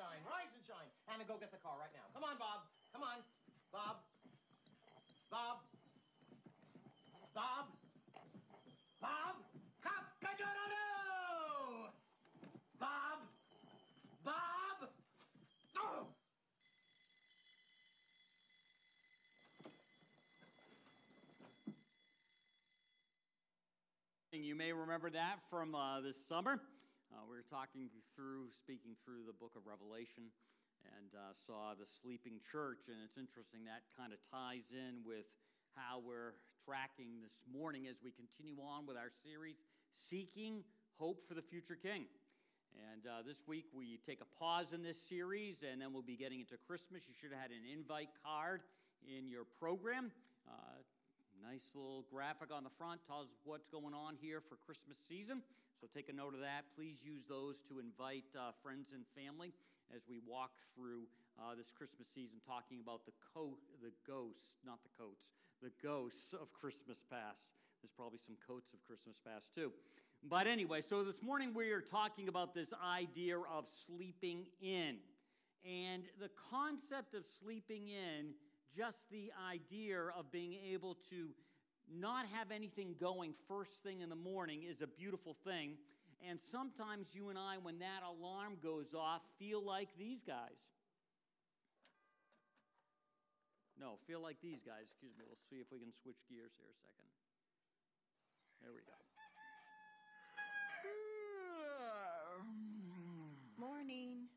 shine, rise and shine. Hannah, go get the car right now. Come on, Bob. Come on. Bob. Bob. Bob. Bob. Cop. Cock-a-doodle! Bob. Bob. Oh! You may remember that from uh, this summer. Uh, we were talking through, speaking through the book of Revelation, and uh, saw the sleeping church. And it's interesting that kind of ties in with how we're tracking this morning as we continue on with our series, Seeking Hope for the Future King. And uh, this week we take a pause in this series, and then we'll be getting into Christmas. You should have had an invite card in your program. Uh, Nice little graphic on the front tells what's going on here for Christmas season. So take a note of that. Please use those to invite uh, friends and family as we walk through uh, this Christmas season, talking about the coat, the ghosts, not the coats, the ghosts of Christmas past. There's probably some coats of Christmas past too. But anyway, so this morning we are talking about this idea of sleeping in. And the concept of sleeping in just the idea of being able to not have anything going first thing in the morning is a beautiful thing. And sometimes you and I, when that alarm goes off, feel like these guys. No, feel like these guys. Excuse me. We'll see if we can switch gears here a second. There we go. Morning.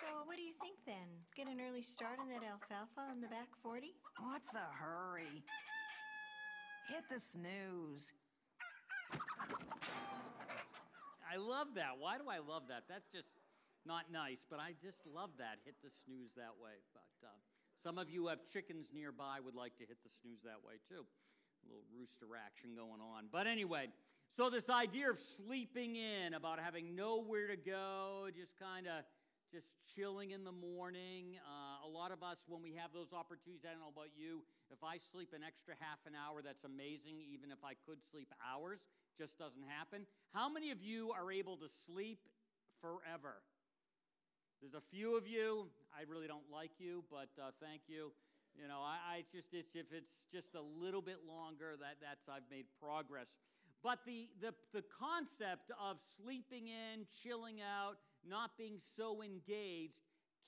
So, what do you think then? Get an early start on that alfalfa on the back 40? What's the hurry? Hit the snooze. I love that. Why do I love that? That's just not nice, but I just love that. Hit the snooze that way. But uh, some of you have chickens nearby would like to hit the snooze that way too. A little rooster action going on. But anyway, so this idea of sleeping in, about having nowhere to go, just kind of just chilling in the morning. Uh, a lot of us, when we have those opportunities, I don't know about you, if I sleep an extra half an hour, that's amazing. Even if I could sleep hours, just doesn't happen. How many of you are able to sleep forever? There's a few of you. I really don't like you, but uh, thank you. You know, I, I just it's if it's just a little bit longer, that that's I've made progress. But the, the, the concept of sleeping in, chilling out, not being so engaged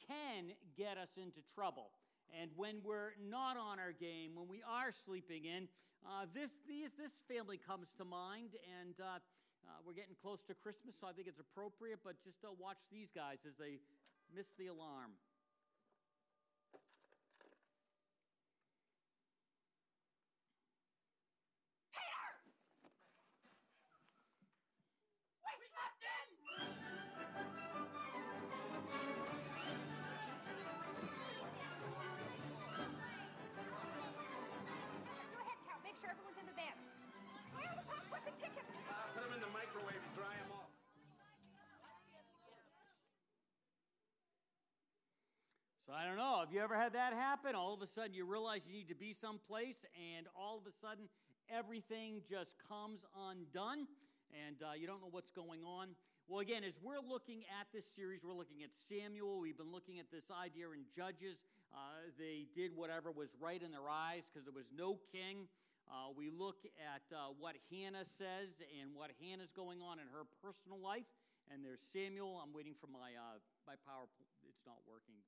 can get us into trouble. And when we're not on our game, when we are sleeping in, uh, this, these, this family comes to mind. And uh, uh, we're getting close to Christmas, so I think it's appropriate. But just uh, watch these guys as they miss the alarm. I don't know. Have you ever had that happen? All of a sudden, you realize you need to be someplace, and all of a sudden, everything just comes undone, and uh, you don't know what's going on. Well, again, as we're looking at this series, we're looking at Samuel. We've been looking at this idea in Judges. Uh, they did whatever was right in their eyes because there was no king. Uh, we look at uh, what Hannah says and what Hannah's going on in her personal life. And there's Samuel. I'm waiting for my uh, my PowerPoint. It's not working.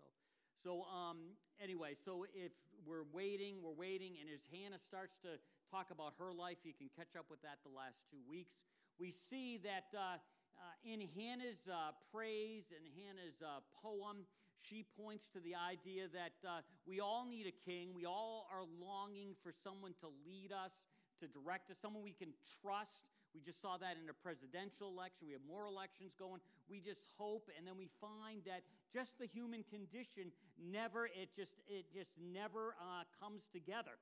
So. So um, anyway, so if we're waiting, we're waiting, and as Hannah starts to talk about her life, you can catch up with that the last two weeks. We see that uh, uh, in Hannah's uh, praise and Hannah's uh, poem, she points to the idea that uh, we all need a king. We all are longing for someone to lead us, to direct us, someone we can trust. We just saw that in a presidential election. We have more elections going. We just hope, and then we find that just the human condition never it just it just never uh, comes together,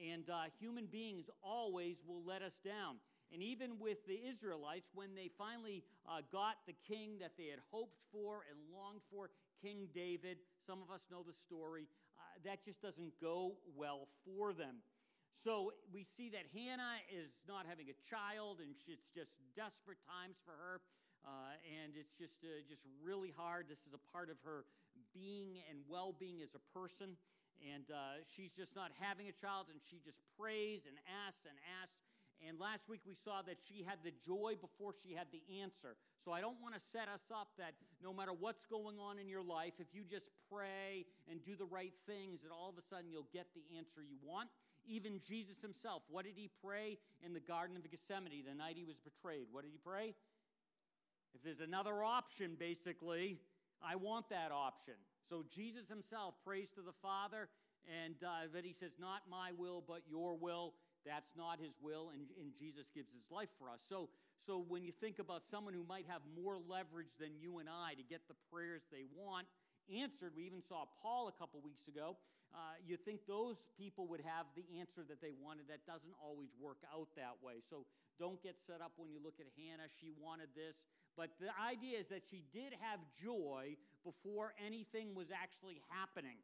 and uh, human beings always will let us down. And even with the Israelites, when they finally uh, got the king that they had hoped for and longed for, King David, some of us know the story, uh, that just doesn't go well for them. So we see that Hannah is not having a child, and it's just desperate times for her. Uh, and it's just uh, just really hard. This is a part of her being and well-being as a person, and uh, she's just not having a child, and she just prays and asks and asks. And last week we saw that she had the joy before she had the answer. So I don't want to set us up that no matter what's going on in your life, if you just pray and do the right things, that all of a sudden you'll get the answer you want. Even Jesus himself, what did he pray in the Garden of Gethsemane the night he was betrayed? What did he pray? If there's another option, basically, I want that option. So Jesus himself prays to the Father, and uh, that he says, Not my will, but your will. That's not his will, and, and Jesus gives his life for us. So, so when you think about someone who might have more leverage than you and I to get the prayers they want answered, we even saw Paul a couple weeks ago. Uh, you think those people would have the answer that they wanted. That doesn't always work out that way. So don't get set up when you look at Hannah. She wanted this. But the idea is that she did have joy before anything was actually happening.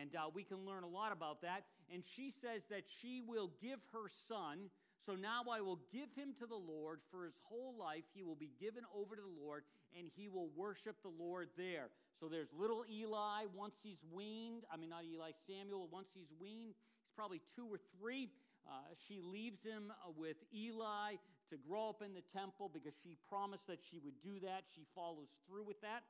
And uh, we can learn a lot about that. And she says that she will give her son. So now I will give him to the Lord for his whole life. He will be given over to the Lord, and he will worship the Lord there. So there's little Eli once he's weaned. I mean, not Eli, Samuel, once he's weaned. He's probably two or three. Uh, she leaves him uh, with Eli to grow up in the temple because she promised that she would do that. She follows through with that.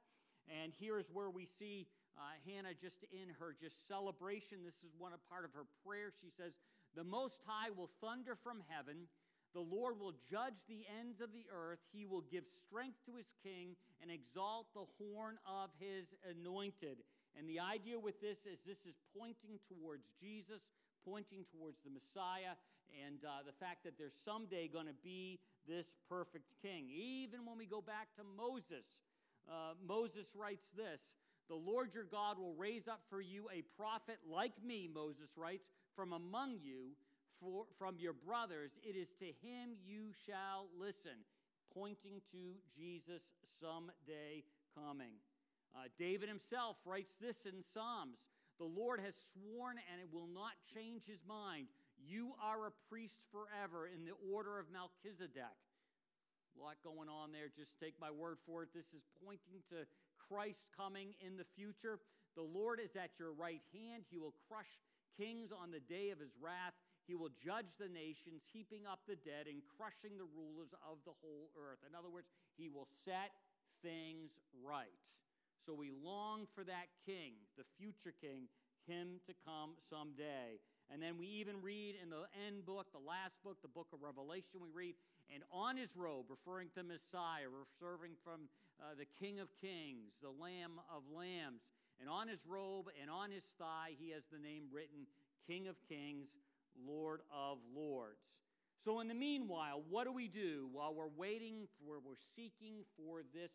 And here is where we see uh, Hannah just in her just celebration. This is one part of her prayer. She says, "The Most High will thunder from heaven. The Lord will judge the ends of the earth. He will give strength to his king and exalt the horn of his anointed." And the idea with this is this is pointing towards Jesus, pointing towards the Messiah, and uh, the fact that there's someday going to be this perfect king. Even when we go back to Moses, uh, Moses writes this The Lord your God will raise up for you a prophet like me, Moses writes, from among you, for, from your brothers. It is to him you shall listen, pointing to Jesus someday coming. Uh, David himself writes this in Psalms The Lord has sworn and it will not change his mind. You are a priest forever in the order of Melchizedek. A lot going on there. Just take my word for it. This is pointing to Christ coming in the future. The Lord is at your right hand. He will crush kings on the day of his wrath. He will judge the nations, heaping up the dead and crushing the rulers of the whole earth. In other words, he will set things right. So we long for that king, the future king, him to come someday. And then we even read in the end book, the last book, the book of Revelation, we read, and on his robe, referring to Messiah, referring from uh, the King of Kings, the Lamb of Lambs, and on his robe and on his thigh, he has the name written King of Kings, Lord of Lords. So, in the meanwhile, what do we do while we're waiting for, we're seeking for this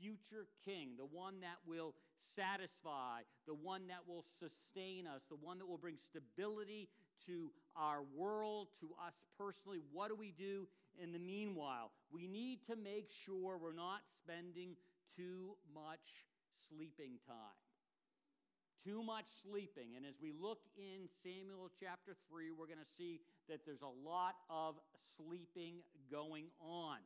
future king, the one that will satisfy, the one that will sustain us, the one that will bring stability to our world, to us personally. What do we do in the meanwhile? We need to make sure we're not spending too much sleeping time. Too much sleeping. And as we look in Samuel chapter 3, we're going to see that there's a lot of sleeping going on.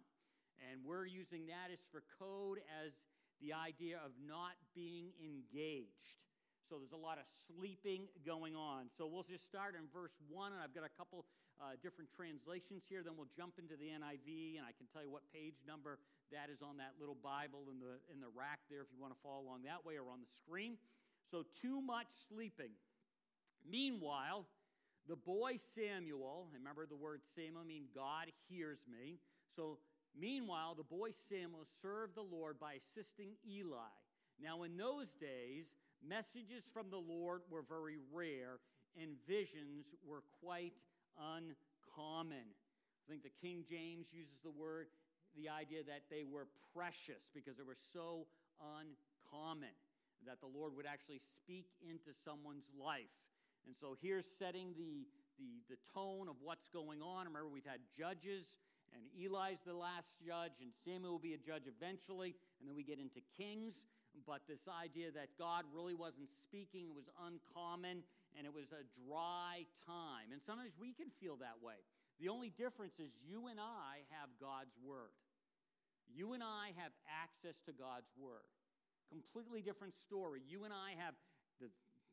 And we're using that as for code as the idea of not being engaged. So there's a lot of sleeping going on. So we'll just start in verse 1, and I've got a couple uh, different translations here. Then we'll jump into the NIV, and I can tell you what page number that is on that little Bible in the, in the rack there if you want to follow along that way or on the screen. So, too much sleeping. Meanwhile, the boy Samuel, remember the word Samuel mean God hears me. So Meanwhile, the boy Samuel served the Lord by assisting Eli. Now, in those days, messages from the Lord were very rare, and visions were quite uncommon. I think the King James uses the word, the idea that they were precious because they were so uncommon, that the Lord would actually speak into someone's life. And so here's setting the, the, the tone of what's going on. Remember, we've had judges and Eli's the last judge, and Samuel will be a judge eventually, and then we get into kings. But this idea that God really wasn't speaking was uncommon, and it was a dry time. And sometimes we can feel that way. The only difference is you and I have God's Word. You and I have access to God's Word. Completely different story. You and I have the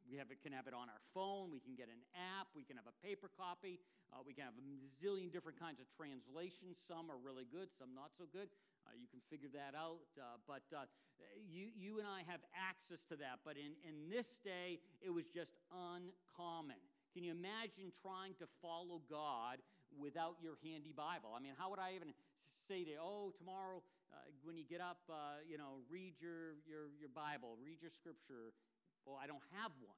we have it, can have it on our phone. We can get an app. We can have a paper copy. Uh, we can have a zillion different kinds of translations. Some are really good, some not so good. Uh, you can figure that out. Uh, but uh, you, you and I have access to that. But in, in this day, it was just uncommon. Can you imagine trying to follow God without your handy Bible? I mean, how would I even say to oh, tomorrow uh, when you get up, uh, you know, read your, your, your Bible, read your scripture. Well, I don't have one.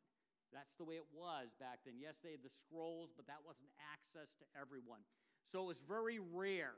That's the way it was back then. Yes, they had the scrolls, but that wasn't access to everyone. So it was very rare.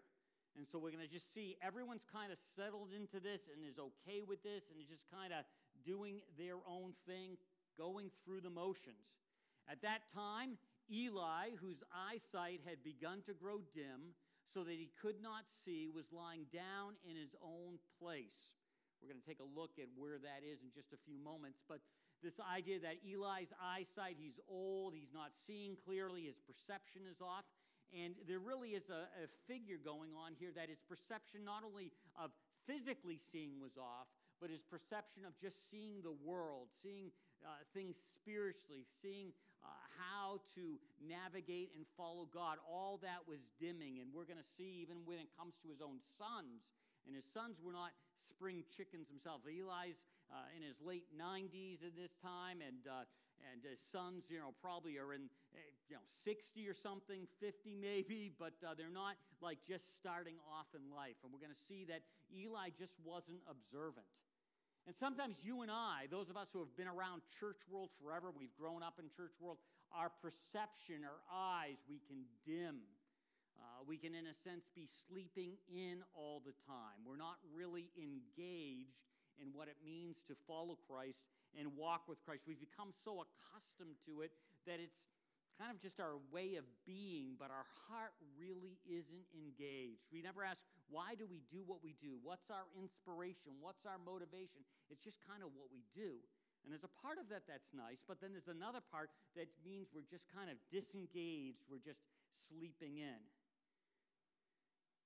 And so we're going to just see everyone's kind of settled into this and is okay with this and is just kind of doing their own thing, going through the motions. At that time, Eli, whose eyesight had begun to grow dim so that he could not see, was lying down in his own place. We're going to take a look at where that is in just a few moments. But this idea that Eli's eyesight, he's old, he's not seeing clearly, his perception is off. And there really is a, a, figure going on here that his perception not only of physically seeing was off, but his perception of just seeing the world, seeing uh, things spiritually, seeing uh, how to navigate and follow God, all that was dimming. And we're going to see, even when it comes to his own sons, and his sons were not spring chickens themselves. Eli's uh, in his late 90s at this time, and, uh, and his sons, you know, probably are in, eh, you know, 60 or something, 50 maybe, but uh, they're not like just starting off in life. And we're going to see that Eli just wasn't observant. And sometimes you and I, those of us who have been around church world forever, we've grown up in church world, our perception, our eyes, we can dim uh, we can, in a sense, be sleeping in all the time. We're not really engaged in what it means to follow Christ and walk with Christ. We've become so accustomed to it that it's kind of just our way of being, but our heart really isn't engaged. We never ask, why do we do what we do? What's our inspiration? What's our motivation? It's just kind of what we do. And there's a part of that that's nice, but then there's another part that means we're just kind of disengaged, we're just sleeping in.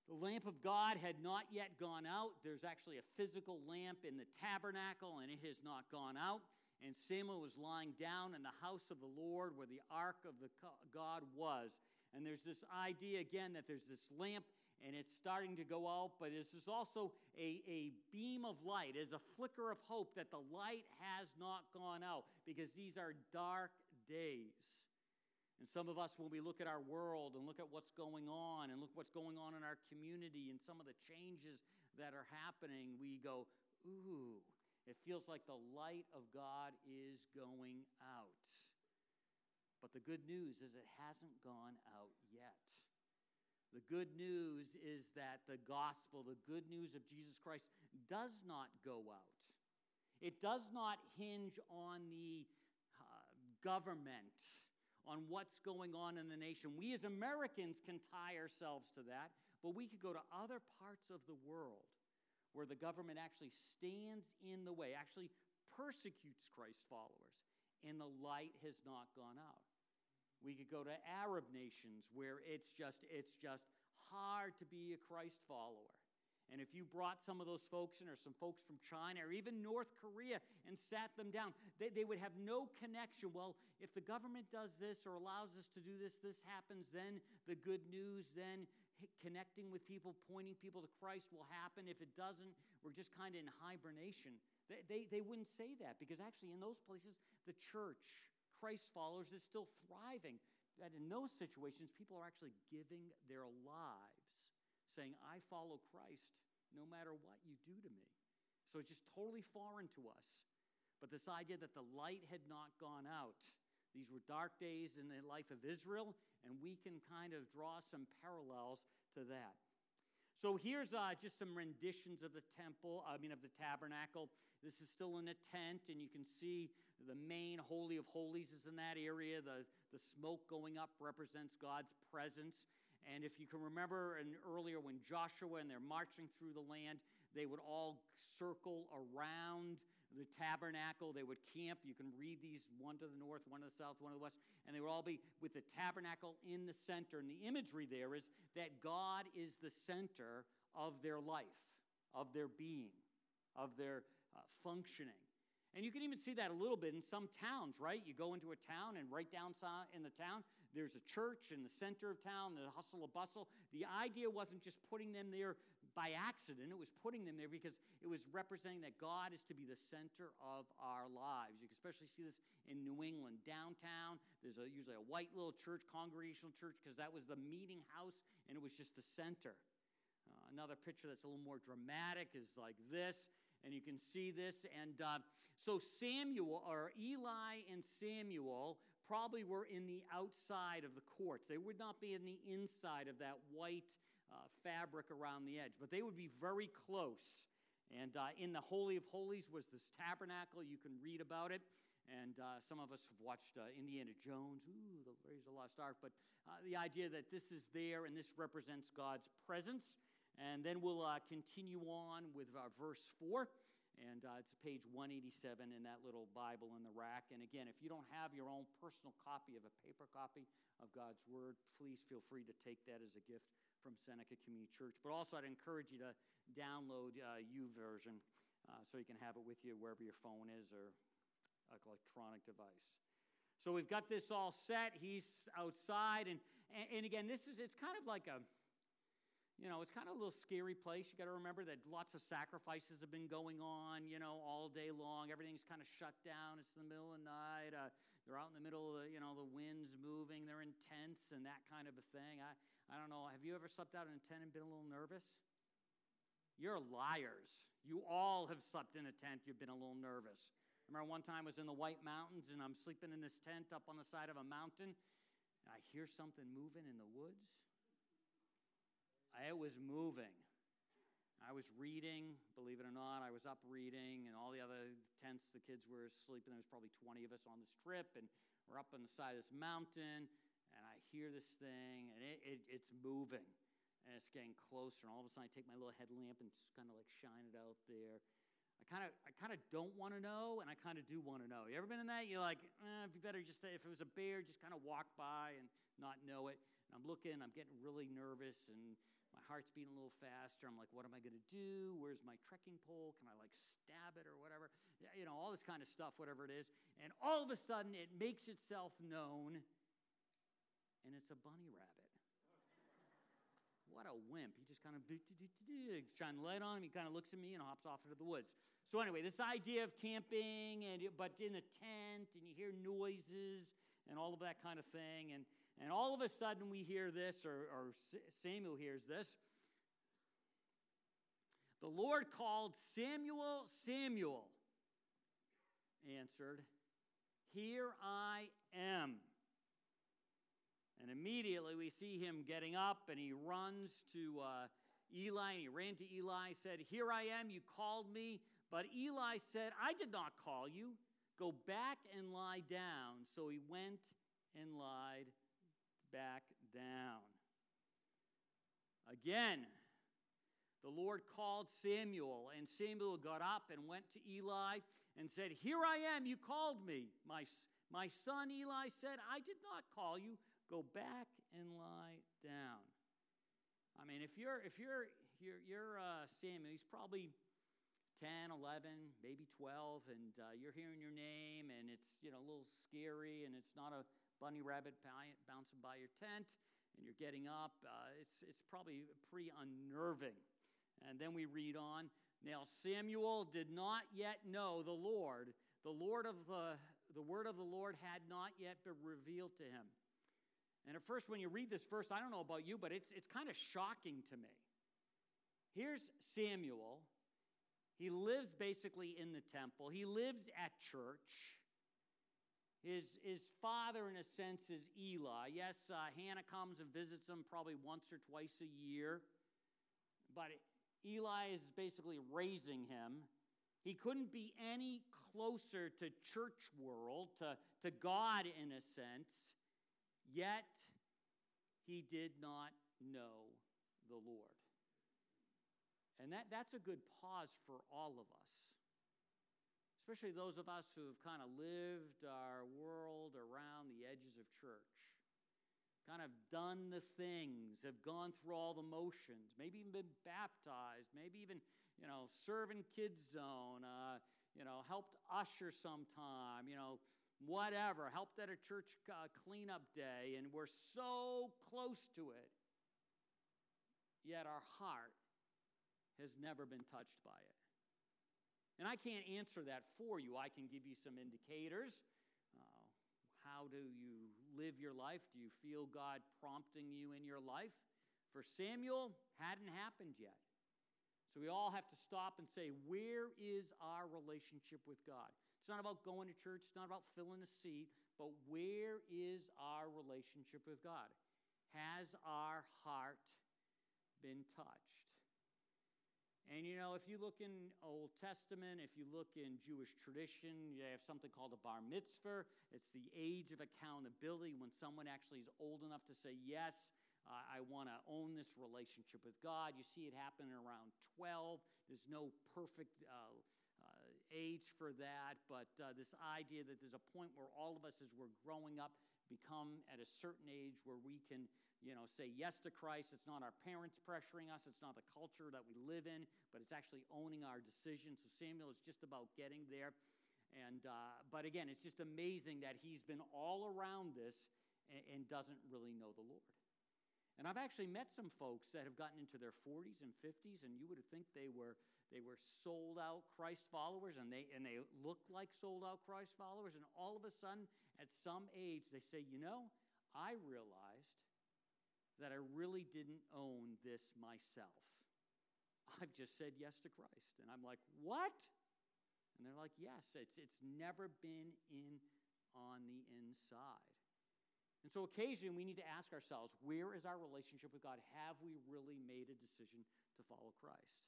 The lamp of God had not yet gone out. There's actually a physical lamp in the tabernacle, and it has not gone out. And Samuel was lying down in the house of the Lord where the ark of the God was. And there's this idea again that there's this lamp and it's starting to go out, but this is also a, a beam of light, is a flicker of hope that the light has not gone out because these are dark days. And some of us, when we look at our world and look at what's going on and look what's going on in our community and some of the changes that are happening, we go, ooh, it feels like the light of God is going out. But the good news is it hasn't gone out yet. The good news is that the gospel, the good news of Jesus Christ, does not go out. It does not hinge on the uh, government on what's going on in the nation. We as Americans can tie ourselves to that, but we could go to other parts of the world where the government actually stands in the way, actually persecutes Christ followers, and the light has not gone out. We could go to Arab nations where it's just it's just hard to be a Christ follower. And if you brought some of those folks in, or some folks from China, or even North Korea, and sat them down, they, they would have no connection. Well, if the government does this or allows us to do this, this happens, then the good news, then connecting with people, pointing people to Christ will happen. If it doesn't, we're just kind of in hibernation. They, they, they wouldn't say that because actually, in those places, the church, Christ followers, is still thriving. That in those situations, people are actually giving their lives saying, I follow Christ no matter what you do to me. So it's just totally foreign to us. But this idea that the light had not gone out, these were dark days in the life of Israel, and we can kind of draw some parallels to that. So here's uh, just some renditions of the temple, I mean, of the tabernacle. This is still in a tent, and you can see the main Holy of Holies is in that area. The, the smoke going up represents God's presence. And if you can remember and earlier when Joshua and they're marching through the land, they would all circle around the tabernacle. They would camp. You can read these one to the north, one to the south, one to the west, and they would all be with the tabernacle in the center. And the imagery there is that God is the center of their life, of their being, of their uh, functioning. And you can even see that a little bit in some towns, right? You go into a town, and right down in the town, there's a church in the center of town, the hustle and bustle. The idea wasn't just putting them there by accident, it was putting them there because it was representing that God is to be the center of our lives. You can especially see this in New England. Downtown, there's a, usually a white little church, congregational church, because that was the meeting house, and it was just the center. Uh, another picture that's a little more dramatic is like this and you can see this. And uh, so Samuel, or Eli and Samuel, probably were in the outside of the courts. They would not be in the inside of that white uh, fabric around the edge, but they would be very close. And uh, in the Holy of Holies was this tabernacle. You can read about it. And uh, some of us have watched uh, Indiana Jones, ooh, the of the Lost Ark. But uh, the idea that this is there and this represents God's presence and then we'll uh, continue on with uh, verse 4. And it's page 187 in that little Bible in the rack. And again, if you don't have your own personal copy of a paper copy of God's Word, please feel free to take that as a gift from Seneca Community Church. But also, I'd encourage you to download uh, YouVersion uh, so you can have it with you wherever your phone is or electronic device. So we've got this all set. He's outside, and, and, again, this is it's kind of like a you know, it's kind of a little scary place. You got to remember that lots of sacrifices have been going on, you know, all day long. Everything's kind of shut down. It's the middle of the night. Uh, they're out in the middle of the, you know, the wind's moving. They're in tents and that kind of a thing. I, I don't know. Have you ever slept out in a tent and been a little nervous? You're liars. You all have slept in a tent. You've been a little nervous. I remember one time I was in the White Mountains and I'm sleeping in this tent up on the side of a mountain and I hear something moving in the woods. I was moving. I was reading, believe it or not. I was up reading, and all the other tents, the kids were sleeping. There was probably 20 of us on this trip, and we're up on the side of this mountain, and I hear this thing, and it, it, it's moving, and it's getting closer. And all of a sudden, I take my little headlamp and just kind of like shine it out there. I kind of, I kind of don't want to know, and I kind of do want to know. You ever been in that? You're like, eh, it'd be better just if it was a bear, just kind of walk by and not know it. And I'm looking, I'm getting really nervous, and my heart's beating a little faster. I'm like, what am I going to do? Where's my trekking pole? Can I like stab it or whatever? You know, all this kind of stuff, whatever it is. And all of a sudden, it makes itself known, and it's a bunny rabbit. What a wimp. He just kind of shine the light on him. He kind of looks at me and hops off into the woods. So, anyway, this idea of camping, and but in a tent, and you hear noises and all of that kind of thing. And and all of a sudden, we hear this, or, or Samuel hears this. The Lord called Samuel, Samuel, answered, Here I am. And immediately we see him getting up and he runs to uh, Eli and he ran to Eli, said, Here I am, you called me. But Eli said, I did not call you. Go back and lie down. So he went and lied back down. Again, the Lord called Samuel, and Samuel got up and went to Eli and said, Here I am, you called me. My, my son Eli said, I did not call you. Go back and lie down. I mean, if you're, if you're, you're, you're uh, Samuel, he's probably 10, 11, maybe 12, and uh, you're hearing your name, and it's, you know, a little scary, and it's not a bunny rabbit bouncing by your tent and you're getting up. Uh, it's, it's probably pretty unnerving. And then we read on. Now, Samuel did not yet know the Lord. The Lord of the, the word of the Lord had not yet been revealed to him. And at first, when you read this verse, I don't know about you, but it's, it's kind of shocking to me. Here's Samuel. He lives basically in the temple, he lives at church. His, his father, in a sense, is Eli. Yes, uh, Hannah comes and visits him probably once or twice a year, but Eli is basically raising him. He couldn't be any closer to church world, to, to God in a sense, yet he did not know the Lord. And that, that's a good pause for all of us especially those of us who have kind of lived our world around the edges of church, kind of done the things, have gone through all the motions, maybe even been baptized, maybe even, you know, serving kids zone, uh, you know, helped usher sometime, you know, whatever, helped at a church uh, cleanup day, and we're so close to it, yet our heart has never been touched by it. And I can't answer that for you. I can give you some indicators. Uh, how do you live your life? Do you feel God prompting you in your life? For Samuel, hadn't happened yet. So we all have to stop and say, where is our relationship with God? It's not about going to church, it's not about filling a seat, but where is our relationship with God? Has our heart been touched? And you know, if you look in Old Testament, if you look in Jewish tradition, you have something called a bar mitzvah. It's the age of accountability when someone actually is old enough to say, Yes, uh, I want to own this relationship with God. You see it happen around 12. There's no perfect uh, age for that, but uh, this idea that there's a point where all of us, as we're growing up, become at a certain age where we can you know, say yes to Christ. It's not our parents pressuring us, it's not the culture that we live in, but it's actually owning our decisions. So Samuel is just about getting there. And, uh, but again, it's just amazing that he's been all around this and, and doesn't really know the Lord. And I've actually met some folks that have gotten into their 40s and 50s, and you would think they were, they were sold out Christ followers, and they, and they look like sold out Christ followers. And all of a sudden, at some age, they say, You know, I realized that I really didn't own this myself. I've just said yes to Christ. And I'm like, What? And they're like, Yes, it's, it's never been in on the inside. And so occasionally we need to ask ourselves, where is our relationship with God? Have we really made a decision to follow Christ?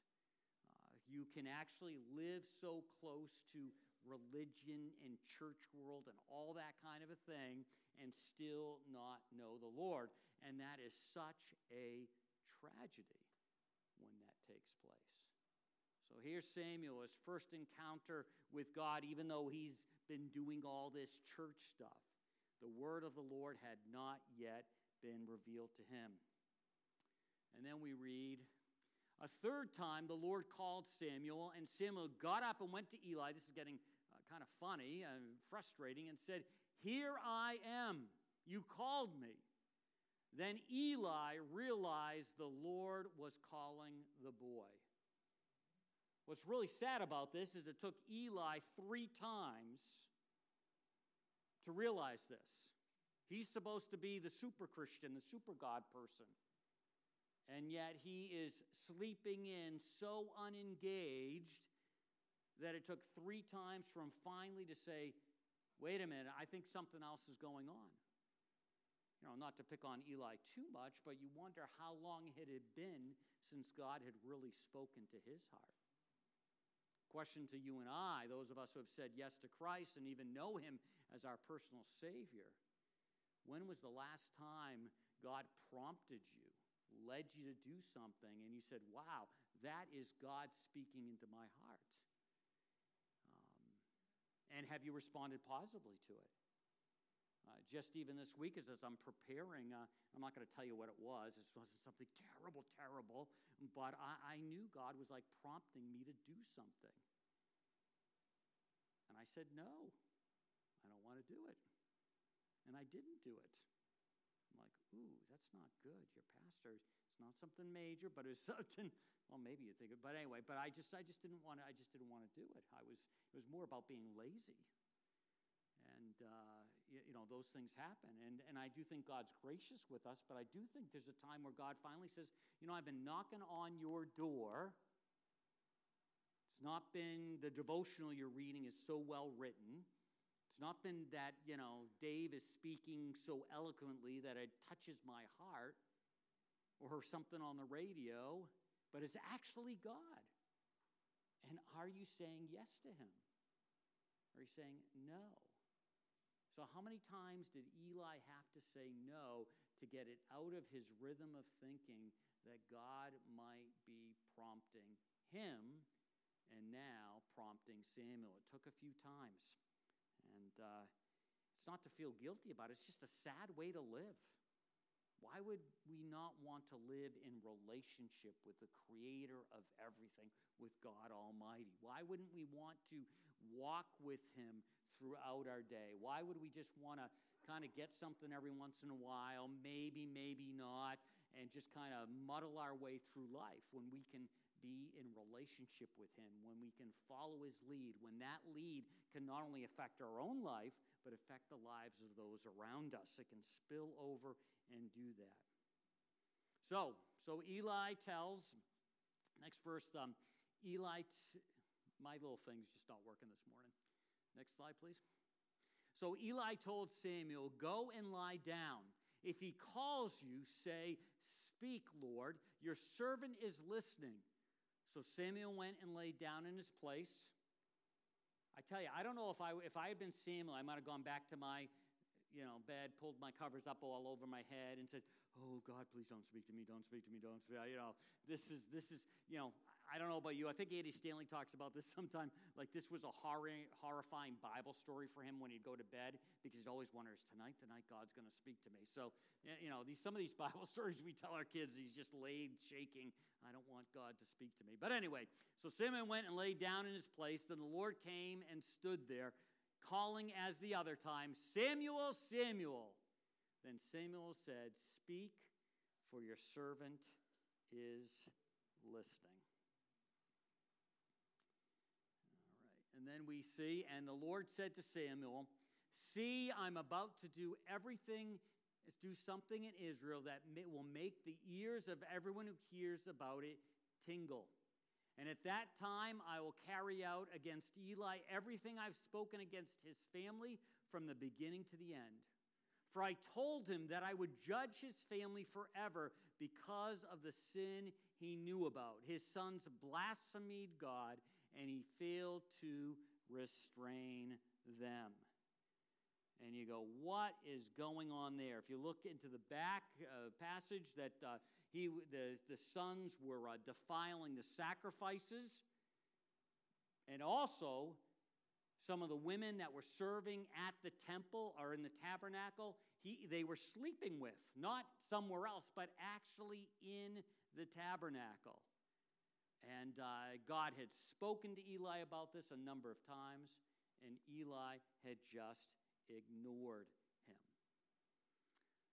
You can actually live so close to religion and church world and all that kind of a thing and still not know the Lord. And that is such a tragedy when that takes place. So here's Samuel, his first encounter with God, even though he's been doing all this church stuff. The word of the Lord had not yet been revealed to him. And then we read, a third time the Lord called Samuel, and Samuel got up and went to Eli. This is getting uh, kind of funny and frustrating, and said, Here I am. You called me. Then Eli realized the Lord was calling the boy. What's really sad about this is it took Eli three times to realize this. He's supposed to be the super Christian, the super God person. And yet he is sleeping in so unengaged that it took three times from finally to say, wait a minute, I think something else is going on you know, not to pick on Eli too much, but you wonder how long it had been since God had really spoken to his heart. Question to you and I, those of us who have said yes to Christ and even know him as our personal Savior. When was the last time God prompted you, led you to do something, and you said, Wow, that is God speaking into my heart? Um, and have you responded positively to it? Uh, just even this week, as, as I'm preparing, uh, I'm not going to tell you what it was. It wasn't something terrible, terrible, but I, I knew God was like prompting me to do something. And I said, No, I don't want to do it. And I didn't do it. Like, Ooh, that's not good. Your pastor, it's not something major, but it was something. Well, maybe you think it, but anyway. But I just, I just didn't want to. I just didn't want to do it. I was. It was more about being lazy. And uh, you know, those things happen. And, and I do think God's gracious with us, but I do think there's a time where God finally says, you know, I've been knocking on your door. It's not been the devotional you're reading is so well written. It's not been that, you know, Dave is speaking so eloquently that it touches my heart or something on the radio, but it's actually God. And are you saying yes to him? Are you saying no? So, how many times did Eli have to say no to get it out of his rhythm of thinking that God might be prompting him and now prompting Samuel. It took a few times. Uh, it's not to feel guilty about it, it's just a sad way to live. Why would we not want to live in relationship with the creator of everything, with God Almighty? Why wouldn't we want to walk with him throughout our day? Why would we just want to kind of get something every once in a while, maybe, maybe not, and just kind of muddle our way through life when we can be in relationship with him, when we can follow his lead, when that lead can not only affect our own life, but affect the lives of those around us. It can spill over and do that. So, so Eli tells, next verse, um, Eli, t- my little thing's just not working this morning. Next slide, please. So Eli told Samuel, Go and lie down. If he calls you, say, Speak, Lord, your servant is listening. So Samuel went and lay down in his place. I tell you, I don't know if I, if I had been Samuel, I might have gone back to my you know, bed, pulled my covers up all over my head and said, "Oh God, please don't speak to me, don't speak to me, don't speak." You know, this is this is you know, I don't know about you. I think Andy Stanley talks about this sometime. Like this was a horrifying Bible story for him when he'd go to bed because he'd always wonder, "Is tonight the night God's going to speak to me?" So you know, these some of these Bible stories we tell our kids, he's just laid shaking. I don't want God to speak to me. But anyway, so Simon went and lay down in his place. Then the Lord came and stood there calling as the other time, Samuel, Samuel. Then Samuel said, Speak, for your servant is listening. All right. And then we see, and the Lord said to Samuel, See, I'm about to do everything, do something in Israel that will make the ears of everyone who hears about it tingle. And at that time, I will carry out against Eli everything I've spoken against his family from the beginning to the end. For I told him that I would judge his family forever because of the sin he knew about. His sons blasphemed God, and he failed to restrain them. And you go, what is going on there? If you look into the back uh, passage that uh, he, the, the sons were uh, defiling the sacrifices. And also, some of the women that were serving at the temple or in the tabernacle, he, they were sleeping with, not somewhere else, but actually in the tabernacle. And uh, God had spoken to Eli about this a number of times, and Eli had just ignored him.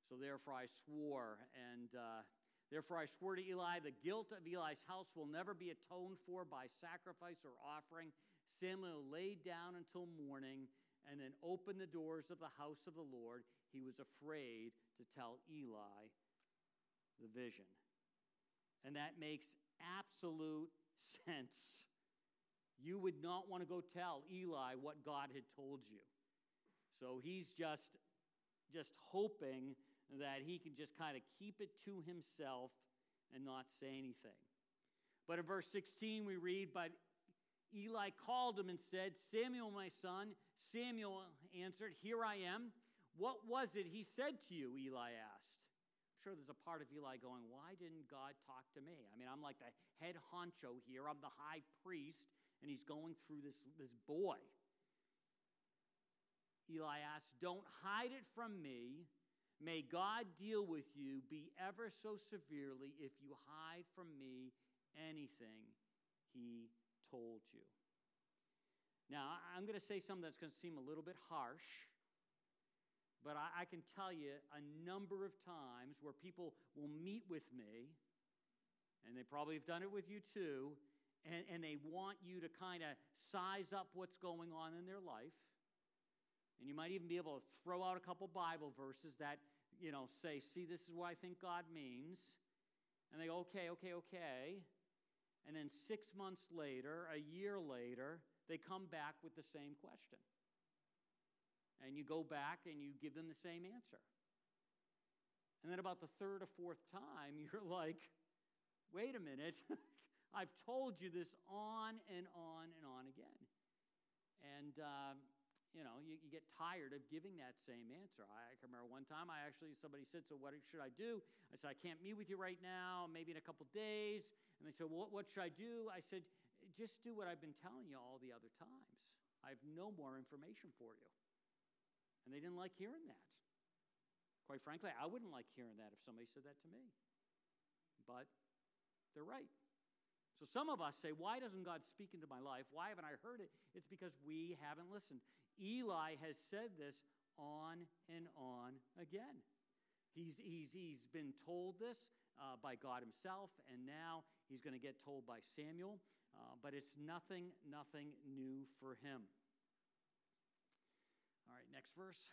So therefore, I swore, and uh, Therefore, I swore to Eli, the guilt of Eli's house will never be atoned for by sacrifice or offering. Samuel lay down until morning and then opened the doors of the house of the Lord. He was afraid to tell Eli the vision. And that makes absolute sense. You would not want to go tell Eli what God had told you. So he's just just hoping that he can just kind of keep it to himself and not say anything. But in verse 16, we read, But Eli called him and said, Samuel, my son. Samuel answered, Here I am. What was it he said to you? Eli asked. Sure there's a part of Eli going, Why didn't God talk to me? I mean, I'm like the head honcho here, I'm the high priest, and he's going through this, this boy. Eli asked, Don't hide it from me. May God deal with you, be ever so severely, if you hide from me anything he told you. Now, I'm going to say something that's going to seem a little bit harsh, but I, I, can tell you a number of times where people will meet with me, and they probably have done it with you too, and, and they want you to kind of size up what's going on in their life. And you might even be able to throw out a couple Bible verses that, you know, say, see, this is what I think God means. And they go, okay, okay, okay. And then six months later, a year later, they come back with the same question. And you go back and you give them the same answer. And then about the third or fourth time, you're like, wait a minute. I've told you this on and on and on again. And um, you know, you, you, get tired of giving that same answer. I, can remember one time I actually, somebody said, So what should I do? I said, I can't meet with you right now, maybe in a couple days. And they said, well, what, what should I do? I said, just do what I've been telling you all the other times. I have no more information for you. And they didn't like hearing that. Quite frankly, I wouldn't like hearing that if somebody said that to me. But they're right. So some of us say, Why doesn't God speak into my life? Why haven't I heard it? It's because we haven't listened. Eli has said this on and on again. He's, he's, he's been told this uh, by God Himself, and now he's going to get told by Samuel, uh, but it's nothing, nothing new for him. All right, next verse.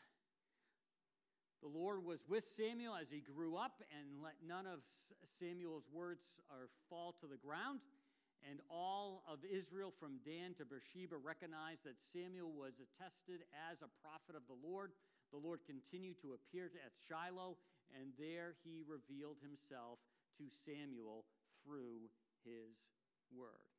The Lord was with Samuel as he grew up, and let none of Samuel's words or fall to the ground. And all of Israel from Dan to Beersheba recognized that Samuel was attested as a prophet of the Lord. The Lord continued to appear at Shiloh, and there he revealed himself to Samuel through his word.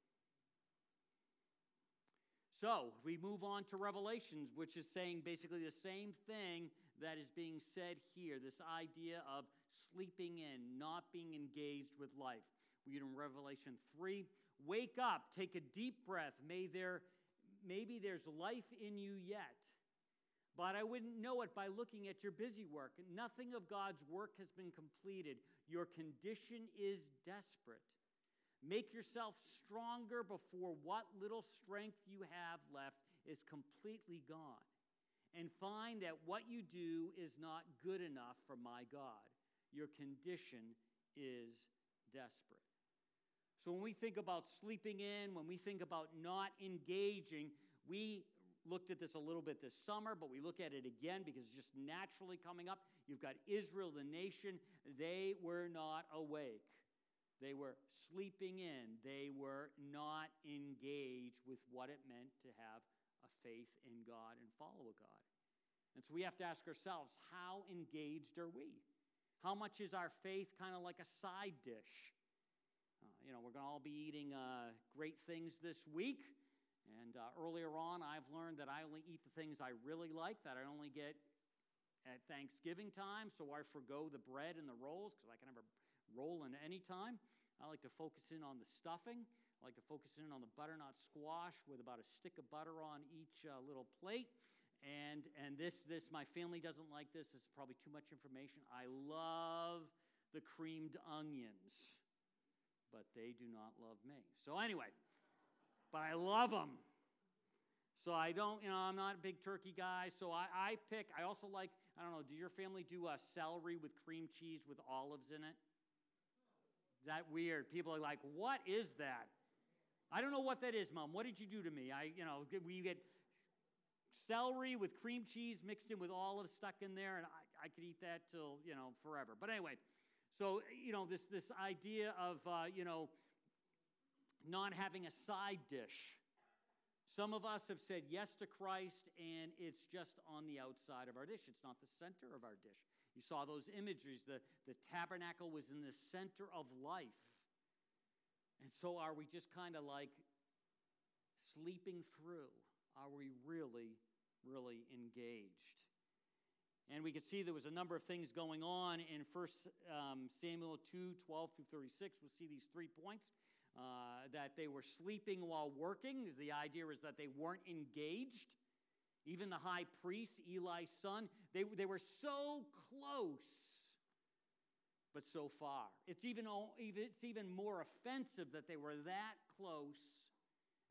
So we move on to Revelations, which is saying basically the same thing that is being said here this idea of sleeping in, not being engaged with life. We get in Revelation 3 Wake up, take a deep breath. May there, maybe there's life in you yet. But I wouldn't know it by looking at your busy work. Nothing of God's work has been completed. Your condition is desperate. Make yourself stronger before what little strength you have left is completely gone. And find that what you do is not good enough for my God. Your condition is desperate. So when we think about sleeping in, when we think about not engaging, we looked at this a little bit this summer, but we look at it again because it's just naturally coming up. You've got Israel, the nation. They were not awake. They were sleeping in. They were not engaged with what it meant to have a faith in God and follow a God. And so we have to ask ourselves how engaged are we? How much is our faith kind of like a side dish? Uh, you know, we're going to all be eating uh, great things this week. And uh, earlier on, I've learned that I only eat the things I really like, that I only get at Thanksgiving time, so I forego the bread and the rolls because I can never roll in any time. I like to focus in on the stuffing. I like to focus in on the butternut squash with about a stick of butter on each uh, little plate. And, and this, this, my family doesn't like this. Is probably too much information. I love the creamed onions, but they do not love me. So, anyway, but I love them. So I don't, you know, I'm not a big turkey guy. So I, I pick, I also like, I don't know, do your family do a celery with cream cheese with olives in it? That weird? People are like, what is that? I don't know what that is, Mom. What did you do to me? I, you know, we get celery with cream cheese mixed in with olives stuck in there, and I, I could eat that till, you know, forever. But anyway, so, you know, this, this idea of, uh, you know, not having a side dish. Some of us have said yes to Christ, and it's just on the outside of our dish. It's not the center of our dish. You saw those imageries. The, the tabernacle was in the center of life. And so, are we just kind of like sleeping through? Are we really, really engaged? And we can see there was a number of things going on in 1 um, Samuel 2 12 through 36. We'll see these three points. Uh, that they were sleeping while working. The idea is that they weren't engaged. Even the high priest, Eli's son, they, they were so close, but so far. It's even, it's even more offensive that they were that close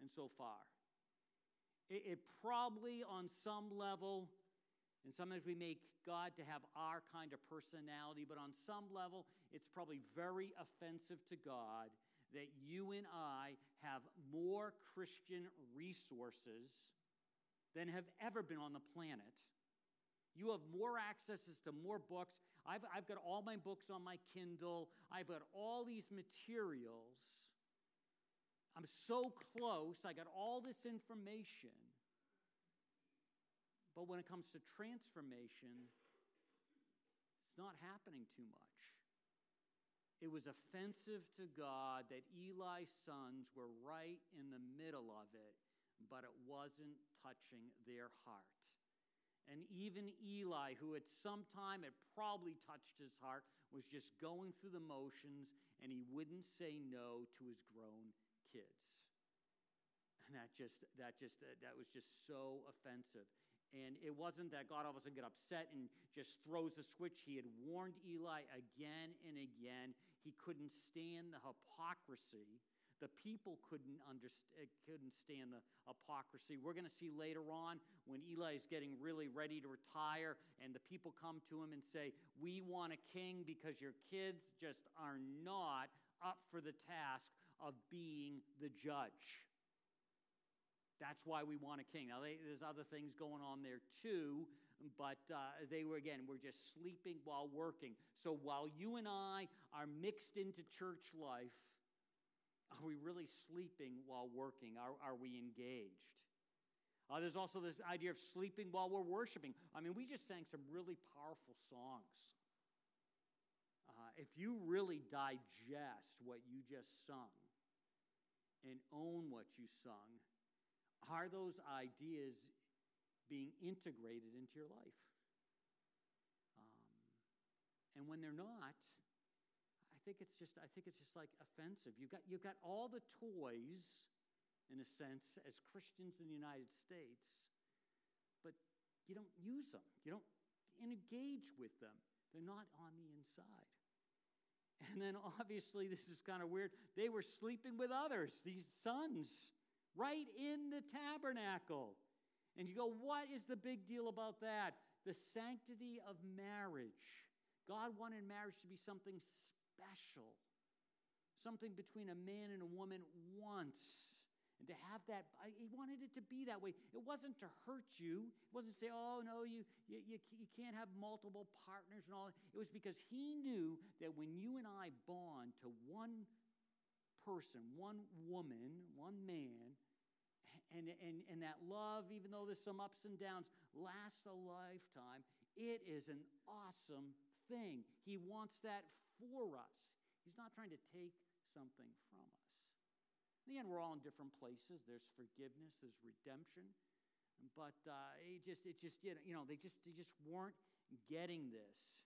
and so far. It, it probably, on some level, and sometimes we make God to have our kind of personality, but on some level, it's probably very offensive to God that you and I have more Christian resources than have ever been on the planet. You have more accesses to more books. I've, I've got all my books on my Kindle. I've got all these materials. I'm so close. I got all this information. But when it comes to transformation, it's not happening too much. It was offensive to God that Eli's sons were right in the middle of it, but it wasn't touching their heart. And even Eli, who at some time had probably touched his heart, was just going through the motions and he wouldn't say no to his grown kids. And that just, that just, uh, that was just so offensive. And it wasn't that God all of a sudden got upset and just throws a switch. He had warned Eli again and again. He couldn't stand the hypocrisy. The people couldn't, understand, couldn't stand the hypocrisy. We're going to see later on when Eli is getting really ready to retire, and the people come to him and say, We want a king because your kids just are not up for the task of being the judge. That's why we want a king. Now, they, there's other things going on there too, but uh, they were, again, we're just sleeping while working. So while you and I are mixed into church life, are we really sleeping while working? Are, are we engaged? Uh, there's also this idea of sleeping while we're worshiping. I mean, we just sang some really powerful songs. Uh, if you really digest what you just sung and own what you sung, are those ideas being integrated into your life? Um, and when they're not, think it's just I think it's just like offensive. You've got you've got all the toys, in a sense, as Christians in the United States, but you don't use them. You don't engage with them. They're not on the inside. And then obviously, this is kind of weird. They were sleeping with others, these sons right in the tabernacle. And you go, what is the big deal about that? The sanctity of marriage. God wanted marriage to be something special, something between a man and a woman once. And to have that, he wanted it to be that way. It wasn't to hurt you. It wasn't to say, oh, no, you, you, you, you can't have multiple partners and all. It was because he knew that when you and I bond to one person, one woman, one man, and, and, and that love, even though there's some ups and downs, lasts a lifetime. It is an awesome thing. He wants that for us. He's not trying to take something from us. In the end, we're all in different places. There's forgiveness, there's redemption. But uh, it just, it just, you know, they just, they just weren't getting this.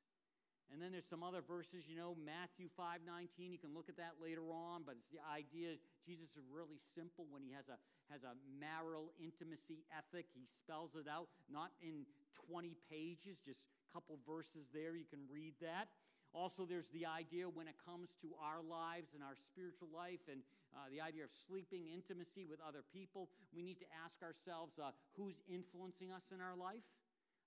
And then there's some other verses, you know, Matthew 5 19. You can look at that later on, but it's the idea Jesus is really simple when he has a, has a marital intimacy ethic. He spells it out, not in 20 pages, just couple verses there. You can read that. Also, there's the idea when it comes to our lives and our spiritual life and uh, the idea of sleeping intimacy with other people, we need to ask ourselves uh, who's influencing us in our life?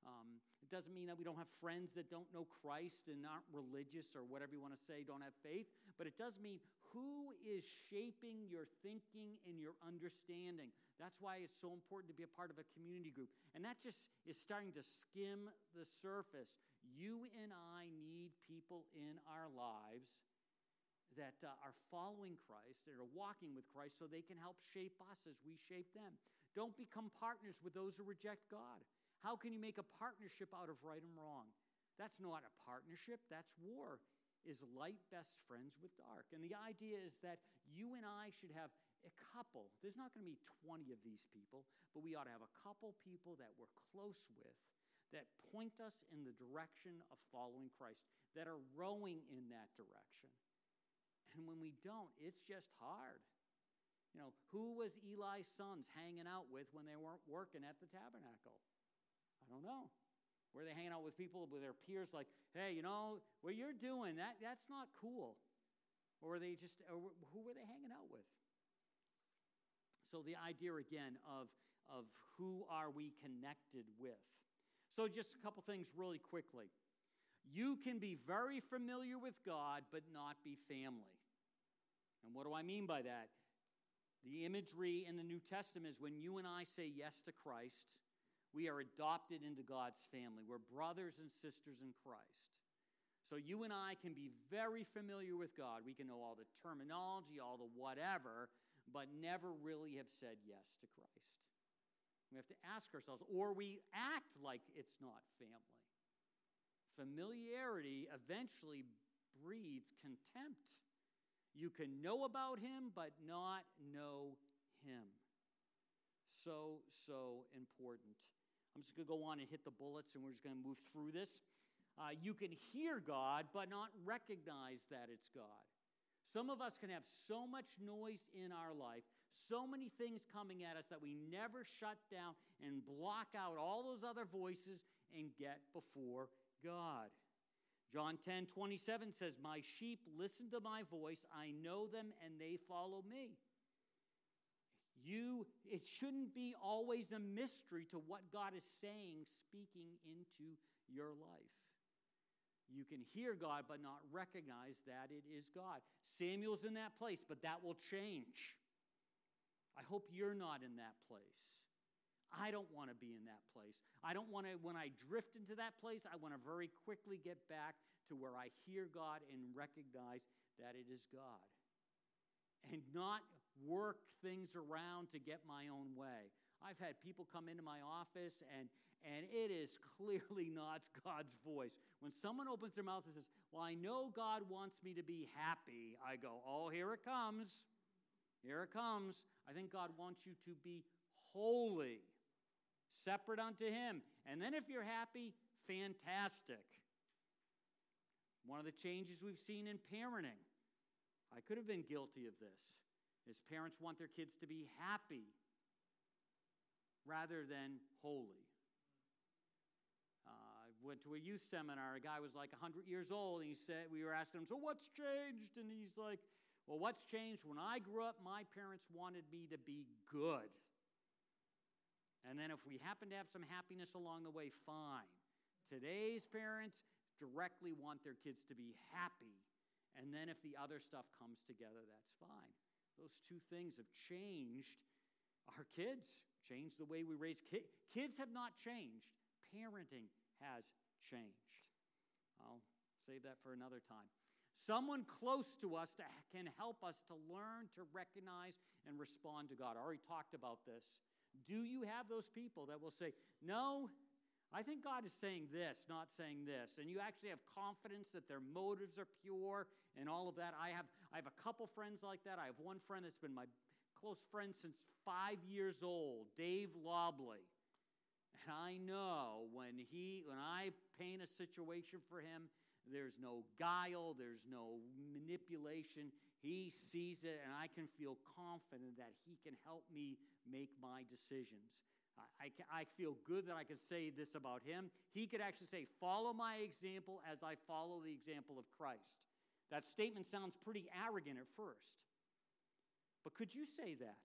Um, it doesn't mean that we don't have friends that don't know Christ and aren't religious or whatever you want to say, don't have faith, but it does mean who is shaping your thinking and your understanding. That's why it's so important to be a part of a community group. And that just is starting to skim the surface. You and I need people in our lives that uh, are following Christ, that are walking with Christ, so they can help shape us as we shape them. Don't become partners with those who reject God. How can you make a partnership out of right and wrong? That's not a partnership, that's war. Is light best friends with dark? And the idea is that you and I should have a couple. There's not going to be 20 of these people, but we ought to have a couple people that we're close with that point us in the direction of following Christ, that are rowing in that direction. And when we don't, it's just hard. You know, who was Eli's sons hanging out with when they weren't working at the tabernacle? I don't know. Were they hanging out with people with their peers like, hey, you know, what you're doing, that, that's not cool? Or were they just, or who were they hanging out with? So the idea again of, of who are we connected with. So just a couple things really quickly. You can be very familiar with God, but not be family. And what do I mean by that? The imagery in the New Testament is when you and I say yes to Christ, we are adopted into God's family. We're brothers and sisters in Christ. So you and I can be very familiar with God. We can know all the terminology, all the whatever, but never really have said yes to Christ. We have to ask ourselves, or we act like it's not family. Familiarity eventually breeds contempt. You can know about him, but not know him. So, so important. I'm just going to go on and hit the bullets, and we're just going to move through this. Uh, you can hear God, but not recognize that it's God. Some of us can have so much noise in our life, so many things coming at us that we never shut down and block out all those other voices and get before God. John 10 27 says, My sheep listen to my voice, I know them, and they follow me. You, it shouldn't be always a mystery to what God is saying, speaking into your life. You can hear God but not recognize that it is God. Samuel's in that place, but that will change. I hope you're not in that place. I don't want to be in that place. I don't want to, when I drift into that place, I want to very quickly get back to where I hear God and recognize that it is God. And not work things around to get my own way. I've had people come into my office and, and it is clearly not God's voice. When someone opens their mouth and says, Well, I know God wants me to be happy, I go, Oh, here it comes. Here it comes. I think God wants you to be holy separate unto Him. And then if you're happy, fantastic. One of the changes we've seen in parenting, I could have been guilty of this, is parents want their kids to be happy rather than holy. Uh, I went to a youth seminar. A guy was like 100 years old, and he said, We were asking him, So what's changed? And he's like, Well, what's changed? When I grew up, my parents wanted me to be good. And then if we happen to have some happiness along the way, fine. Today's parents directly want their kids to be happy. And then if the other stuff comes together, that's fine. Those two things have changed our kids, changed the way we raise kids. Kids have not changed, parenting has changed. I'll save that for another time. Someone close to us to, can help us to learn to recognize and respond to God. I already talked about this. Do you have those people that will say, No, I think God is saying this, not saying this. And you actually have confidence that their motives are pure and all of that. I have, I have a couple friends like that. I have one friend that's been my close friend since five years old, Dave Lobley. And I know when he when I paint a situation for him, there's no guile, there's no manipulation. He sees it, and I can feel confident that He can help me make my decisions. I, I, I, feel good that I can say this about Him. He could actually say, Follow my example as I follow the example of Christ. That statement sounds pretty arrogant at first. But could you say that?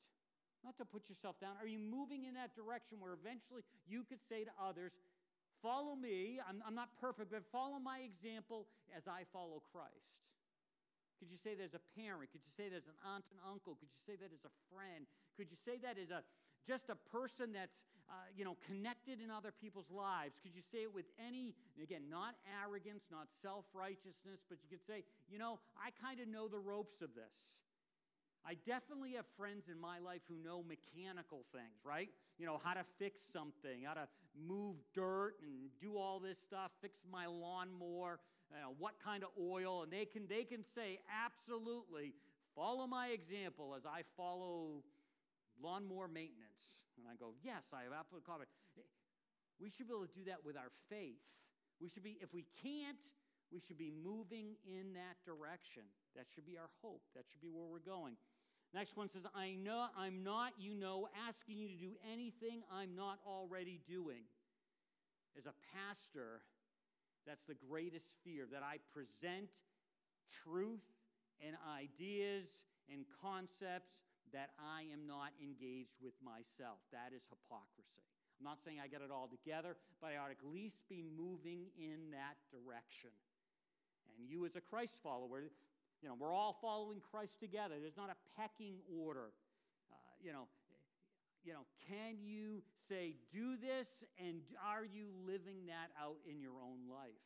Not to put yourself down. Are you moving in that direction where eventually you could say to others, Follow me. I'm, I'm not perfect, but follow my example as I follow Christ? Could you say there's a parent? Could you say there's an aunt and uncle? Could you say that as a friend? Could you say that as a just a person that's uh, you know connected in other people's lives? Could you say it with any again not arrogance, not self righteousness, but you could say you know I kind of know the ropes of this. I definitely have friends in my life who know mechanical things, right? You know, how to fix something, how to move dirt and do all this stuff, fix my lawnmower, you know, what kind of oil, and they can they can say absolutely follow my example as I follow lawnmower maintenance. And I go, yes, I have absolute confidence. We should be able to do that with our faith. We should be, if we can't, we should be moving in that direction. That should be our hope. That should be where we're going. Next one says, I know I'm not, you know, asking you to do anything I'm not already doing. As a pastor, that's the greatest fear that I present truth and ideas and concepts that I am not engaged with myself. That is hypocrisy. I'm not saying I get it all together, but I ought to at least be moving in that direction. And you, as a Christ follower, you know, we're all following Christ together. There's not a pecking order. Uh, you know, you know, can you say, do this, and are you living that out in your own life?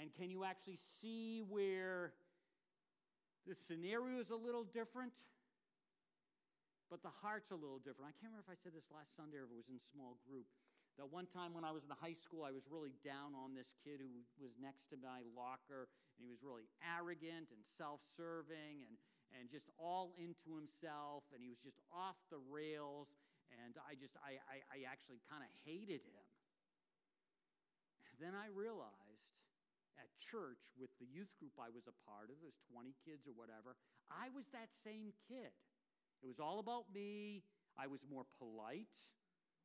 And can you actually see where the scenario is a little different, but the heart's a little different? I can't remember if I said this last Sunday or if it was in small group. That one time when I was in high school, I was really down on this kid who was next to my locker, and he was really arrogant and self serving and and just all into himself, and he was just off the rails. And I just, I, I, I actually kind of hated him. Then I realized at church with the youth group I was a part of. It was 20 kids or whatever. I was that same kid. It was all about me. I was more polite.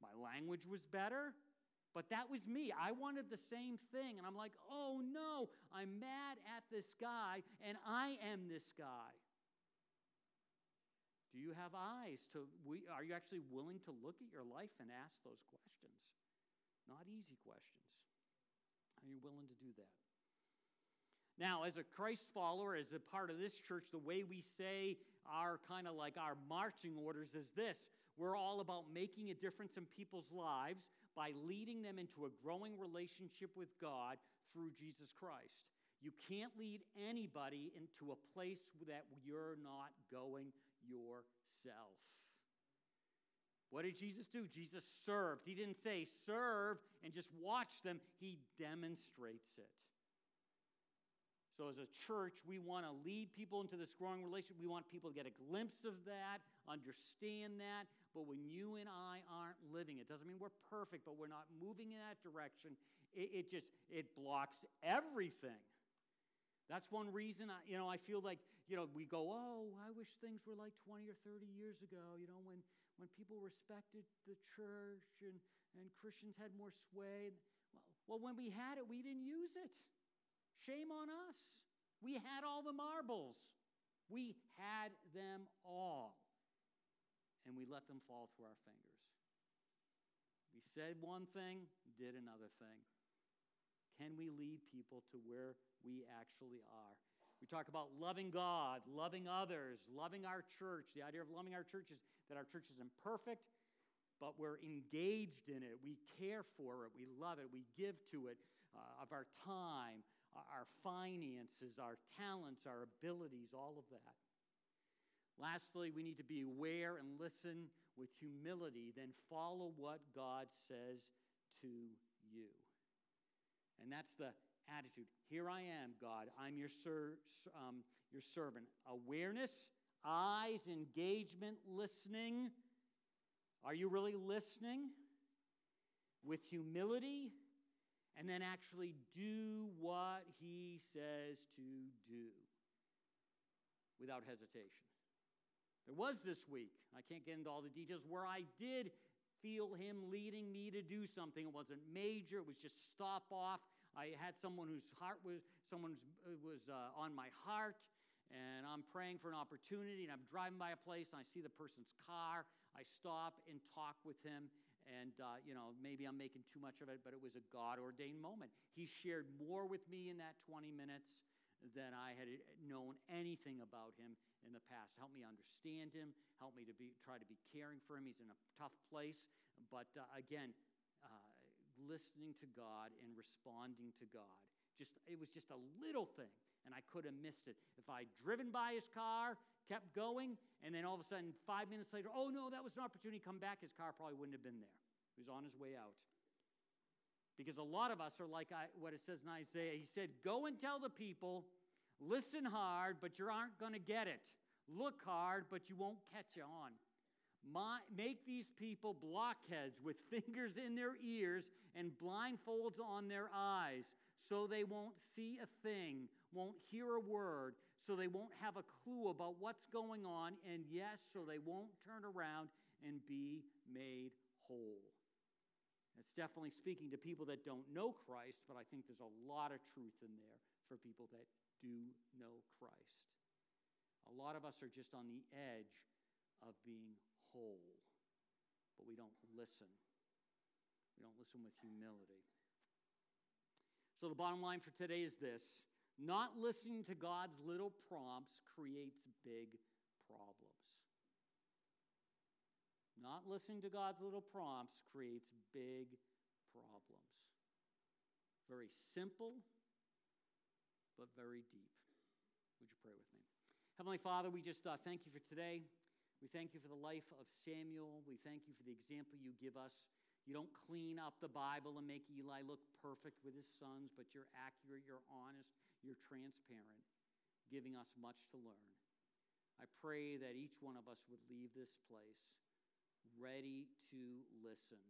My language was better. But that was me. I wanted the same thing. And I'm like, oh no, I'm mad at this guy, and I am this guy. Do you have eyes to, are you actually willing to look at your life and ask those questions? Not easy questions. Are you willing to do that? Now, as a Christ follower, as a part of this church, the way we say our kind of like our marching orders is this we're all about making a difference in people's lives by leading them into a growing relationship with God through Jesus Christ. You can't lead anybody into a place that you're not going yourself. What did Jesus do? Jesus served. He didn't say serve and just watch them, he demonstrates it. So, as a church, we want to lead people into this growing relationship. We want people to get a glimpse of that, understand that. But when you and I aren't living it, doesn't mean we're perfect, but we're not moving in that direction. It, it just it blocks everything. That's one reason I, you know, I feel like, you know, we go, oh, I wish things were like 20 or 30 years ago, you know, when, when people respected the church and, and Christians had more sway. Well, well, when we had it, we didn't use it. Shame on us. We had all the marbles. We had them all. And we let them fall through our fingers. We said one thing, did another thing. Can we lead people to where we actually are. We talk about loving God, loving others, loving our church. The idea of loving our church is that our church is imperfect, but we're engaged in it. We care for it. We love it. We give to it uh, of our time, our finances, our talents, our abilities, all of that. Lastly, we need to be aware and listen with humility, then follow what God says to you. And that's the attitude. Here I am, God. I'm your, ser- um, your servant. Awareness, eyes, engagement, listening. Are you really listening? With humility, and then actually do what he says to do without hesitation. There was this week, I can't get into all the details, where I did feel him leading me to do something. It wasn't major, it was just stop off. I had someone whose heart was someone was uh, on my heart, and I'm praying for an opportunity, and I'm driving by a place, and I see the person's car. I stop and talk with him, and uh, you know maybe I'm making too much of it, but it was a God ordained moment. He shared more with me in that 20 minutes than I had known anything about him in the past. Help me understand him. Help me to be try to be caring for him. He's in a tough place, but uh, again, listening to God and responding to God. Just it was just a little thing, and I could have missed it. If I'd driven by his car, kept going, and then all of a sudden, five minutes later, oh no, that was an opportunity to come back, his car probably wouldn't have been there. He was on his way out. Because a lot of us are like I, what it says in Isaiah. He said, Go and tell the people, listen hard, but you aren't going to get it. Look hard, but you won't catch on. My, make these people blockheads with fingers in their ears and blindfolds on their eyes, so they won't see a thing, won't hear a word, so they won't have a clue about what's going on, and yes, so they won't turn around and be made whole. It's definitely speaking to people that don't know Christ, but I think there's a lot of truth in there for people that do know Christ. A lot of us are just on the edge of being whole, but we don't listen. We don't listen with humility. So, the bottom line for today is this not listening to God's little prompts creates big problems. Not listening to God's little prompts creates big problems. Very simple, but very deep. Would you pray with me? Heavenly Father, we just uh, thank you for today. We thank you for the life of Samuel. We thank you for the example you give us. You don't clean up the Bible and make Eli look perfect with his sons, but you're accurate, you're honest, you're transparent, giving us much to learn. I pray that each one of us would leave this place ready to listen,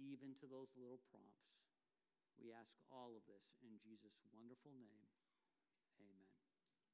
even to those little prompts. We ask all of this in Jesus' wonderful name.